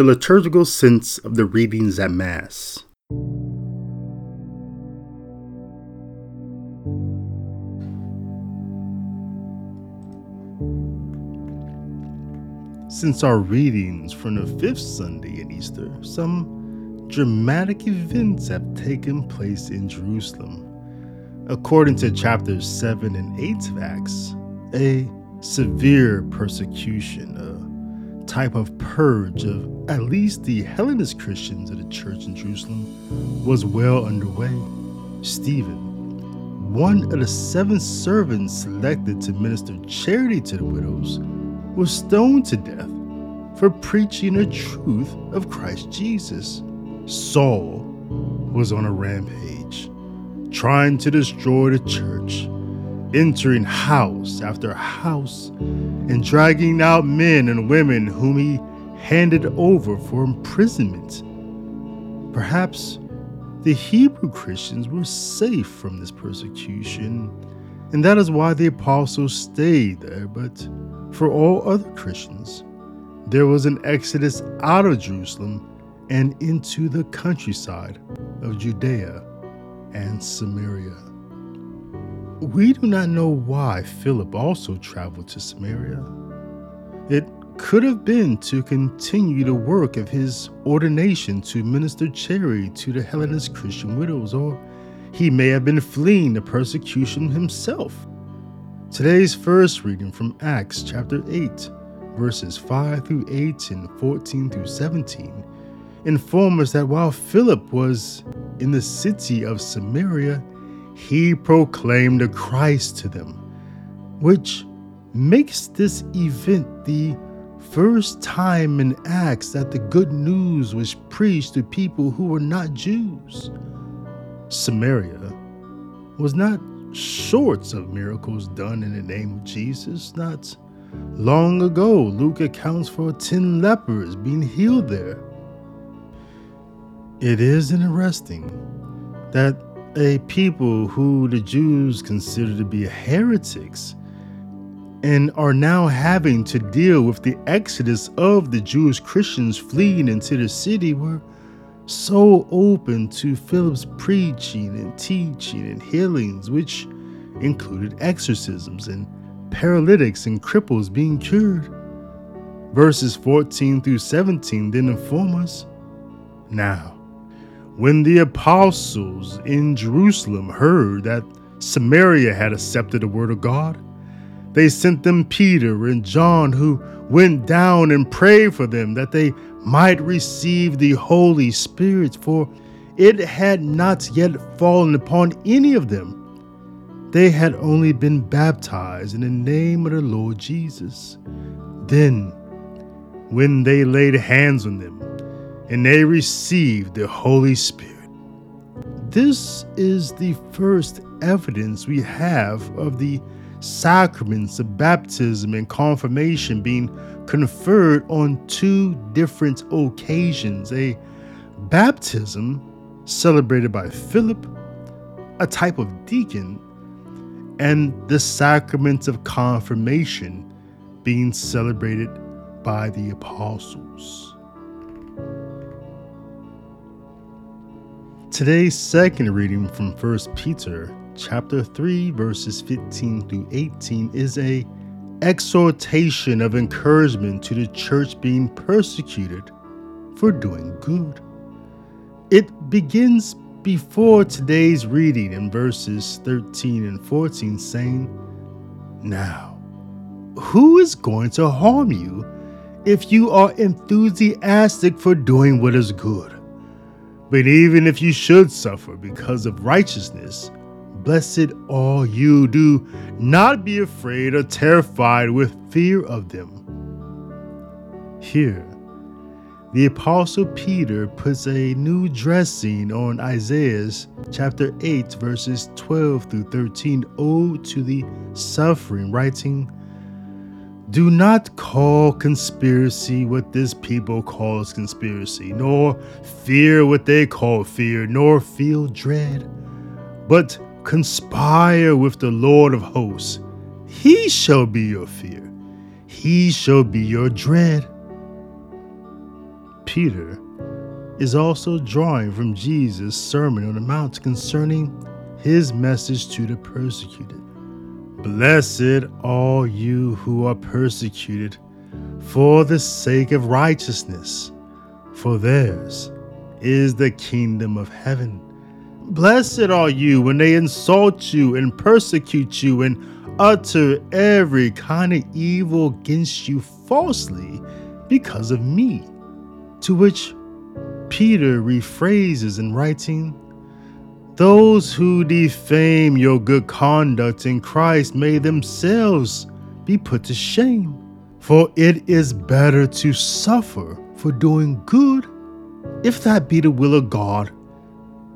The liturgical sense of the readings at Mass. Since our readings from the fifth Sunday in Easter, some dramatic events have taken place in Jerusalem. According to chapters 7 and 8 of Acts, a severe persecution, a type of purge of at least the Hellenist Christians of the church in Jerusalem, was well underway. Stephen, one of the seven servants selected to minister charity to the widows, was stoned to death for preaching the truth of Christ Jesus. Saul was on a rampage, trying to destroy the church, entering house after house and dragging out men and women whom he handed over for imprisonment. Perhaps the Hebrew Christians were safe from this persecution, and that is why the apostles stayed there. But for all other Christians, there was an exodus out of Jerusalem and into the countryside of Judea and Samaria. We do not know why Philip also traveled to Samaria. It could have been to continue the work of his ordination to minister charity to the Hellenist Christian widows, or he may have been fleeing the persecution himself. Today's first reading from Acts chapter 8, verses 5 through 8 and 14 through 17, inform us that while Philip was in the city of Samaria, he proclaimed Christ to them, which makes this event the first time in Acts that the good news was preached to people who were not Jews. Samaria was not short of miracles done in the name of Jesus. Not long ago, Luke accounts for 10 lepers being healed there. It is interesting that a people who the Jews consider to be heretics and are now having to deal with the exodus of the Jewish Christians fleeing into the city were so open to Philip's preaching and teaching and healings, which included exorcisms and paralytics and cripples being cured. Verses 14 through 17 then inform us Now, when the apostles in Jerusalem heard that Samaria had accepted the word of God, they sent them Peter and John, who went down and prayed for them that they might receive the Holy Spirit, for it had not yet fallen upon any of them. They had only been baptized in the name of the Lord Jesus. Then, when they laid hands on them, and they received the Holy Spirit. This is the first evidence we have of the sacraments of baptism and confirmation being conferred on two different occasions a baptism celebrated by Philip, a type of deacon, and the sacrament of confirmation being celebrated by the apostles. Today's second reading from 1 Peter chapter 3 verses 15 through 18 is a exhortation of encouragement to the church being persecuted for doing good. It begins before today's reading in verses 13 and 14 saying, Now, who is going to harm you if you are enthusiastic for doing what is good? But even if you should suffer because of righteousness, Blessed are you. Do not be afraid or terrified with fear of them. Here, the Apostle Peter puts a new dressing on Isaiah's chapter 8, verses 12 through 13, ode to the suffering, writing, Do not call conspiracy what this people calls conspiracy, nor fear what they call fear, nor feel dread, but Conspire with the Lord of hosts. He shall be your fear, he shall be your dread. Peter is also drawing from Jesus' Sermon on the Mount concerning his message to the persecuted. Blessed all you who are persecuted for the sake of righteousness, for theirs is the kingdom of heaven. Blessed are you when they insult you and persecute you and utter every kind of evil against you falsely because of me. To which Peter rephrases in writing, Those who defame your good conduct in Christ may themselves be put to shame. For it is better to suffer for doing good, if that be the will of God,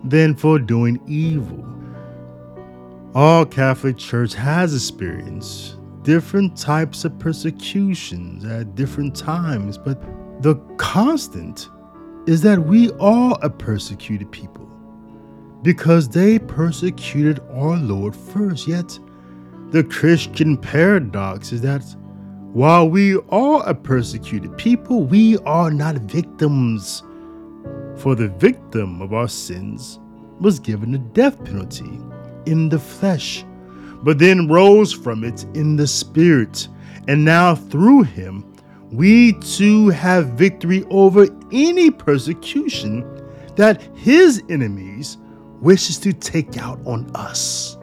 than for doing evil. All Catholic Church has experienced different types of persecutions at different times, but the constant is that we are a persecuted people because they persecuted our Lord first. Yet, the Christian paradox is that while we are a persecuted people, we are not victims. For the victim of our sins was given the death penalty in the flesh, but then rose from it in the spirit. And now through him, we too have victory over any persecution that his enemies wishes to take out on us.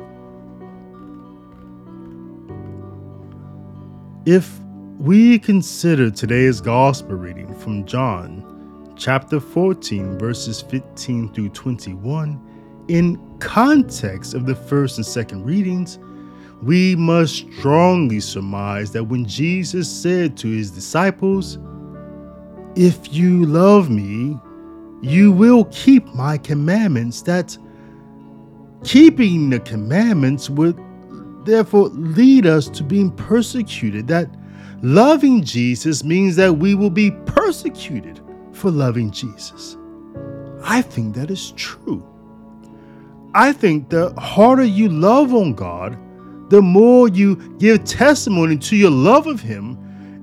If we consider today's gospel reading from John chapter 14 verses 15 through 21 in context of the first and second readings, we must strongly surmise that when Jesus said to his disciples, If you love me, you will keep my commandments, that keeping the commandments would therefore lead us to being persecuted. That loving Jesus means that we will be persecuted for loving Jesus. I think that is true. I think the harder you love on God, the more you give testimony to your love of Him,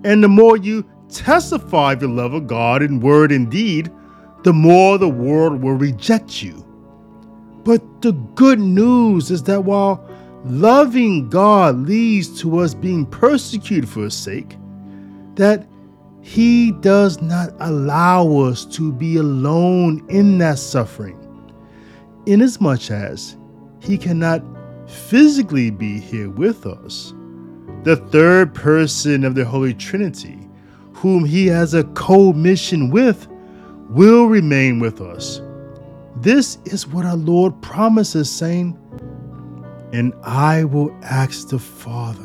and the more you testify of your love of God in word and deed, the more the world will reject you. But the good news is that while loving God leads to us being persecuted for His sake, that He does not allow us to be alone in that suffering inasmuch as he cannot physically be here with us. The third person of the Holy Trinity, whom he has a co mission with, will remain with us. This is what our Lord promises, saying, And I will ask the Father,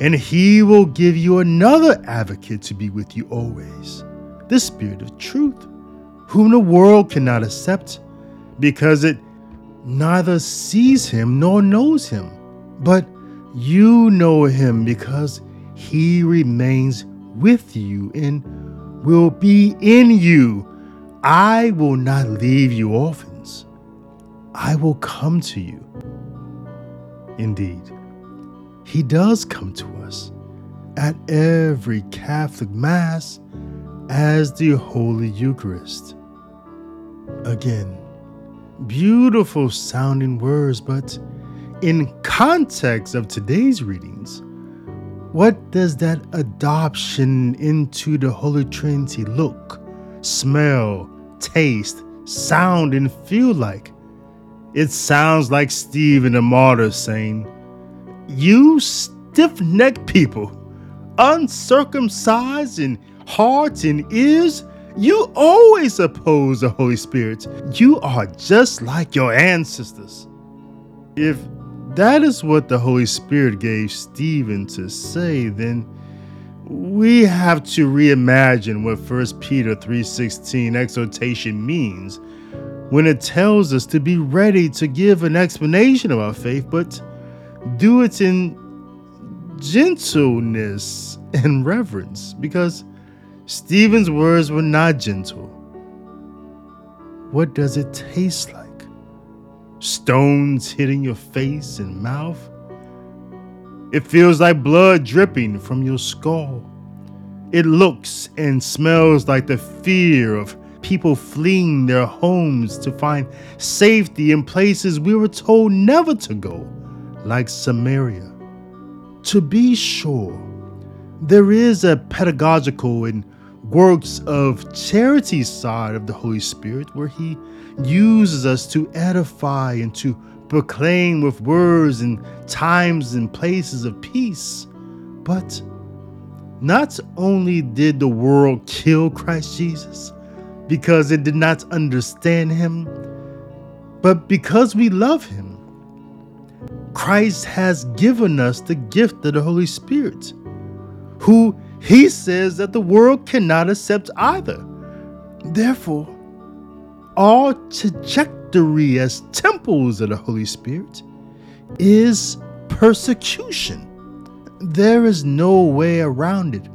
and he will give you another advocate to be with you always, the Spirit of truth, whom the world cannot accept because it neither sees him nor knows him. But you know him because he remains with you and will be in you. I will not leave you orphans. I will come to you. Indeed, he does come to us at every Catholic Mass as the Holy Eucharist. Again, beautiful sounding words, but in context of today's readings, what does that adoption into the Holy Trinity look, smell, taste, sound, and feel like? It sounds like Stephen the martyr saying, You stiff necked people, uncircumcised in heart and ears, you always oppose the Holy Spirit. You are just like your ancestors. If that is what the Holy Spirit gave Stephen to say, then we have to reimagine what 1 Peter 3:16 exhortation means when it tells us to be ready to give an explanation of our faith, but do it in gentleness and reverence because Stephen's words were not gentle. What does it taste like? Stones hitting your face and mouth? It feels like blood dripping from your skull. It looks and smells like the fear of people fleeing their homes to find safety in places we were told never to go, like Samaria. To be sure, there is a pedagogical and works of charity side of the Holy Spirit where He uses us to edify and to proclaim with words and times and places of peace. But not only did the world kill Christ Jesus because it did not understand Him, but because we love Him. Christ has given us the gift of the Holy Spirit, who he says that the world cannot accept either. Therefore, all our as temples of the Holy Spirit is persecution. There is no way around it.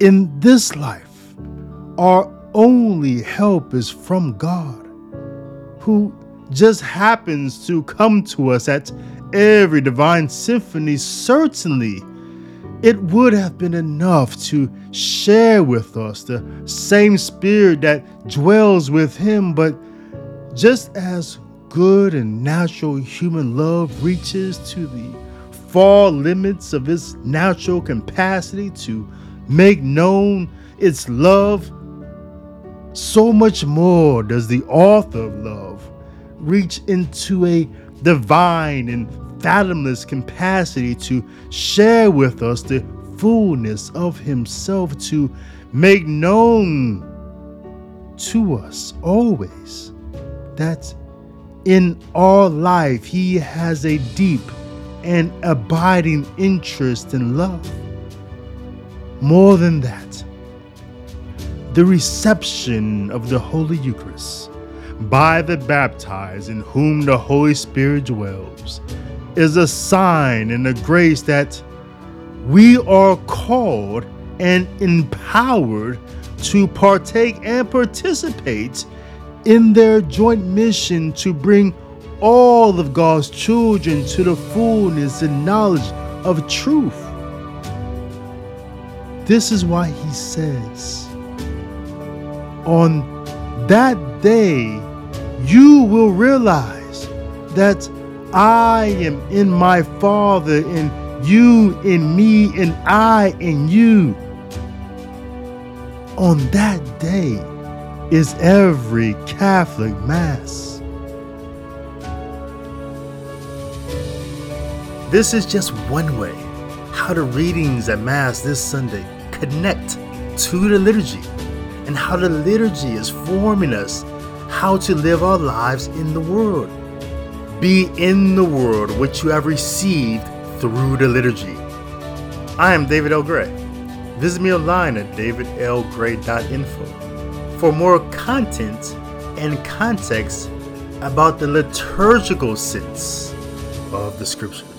In this life, our only help is from God, who just happens to come to us at every divine symphony, certainly it would have been enough to share with us the same spirit that dwells with him, but just as good and natural human love reaches to the far limits of its natural capacity to make known its love, so much more does the author of love reach into a divine and fathomless capacity to share with us the fullness of Himself, to make known to us always that in our life He has a deep and abiding interest in love. More than that, the reception of the Holy Eucharist by the baptized in whom the Holy Spirit dwells is a sign and a grace that we are called and empowered to partake and participate in their joint mission to bring all of God's children to the fullness and knowledge of truth. This is why he says, On that day, you will realize that I am in my Father, and you in me, and I in you. On that day is every Catholic Mass. This is just one way how the readings at Mass this Sunday connect to the liturgy and how the liturgy is forming us how to live our lives in the world be in the world which you have received through the liturgy. I am David L. Gray. Visit me online at davidlgray.info for more content and context about the liturgical sense of the scriptures.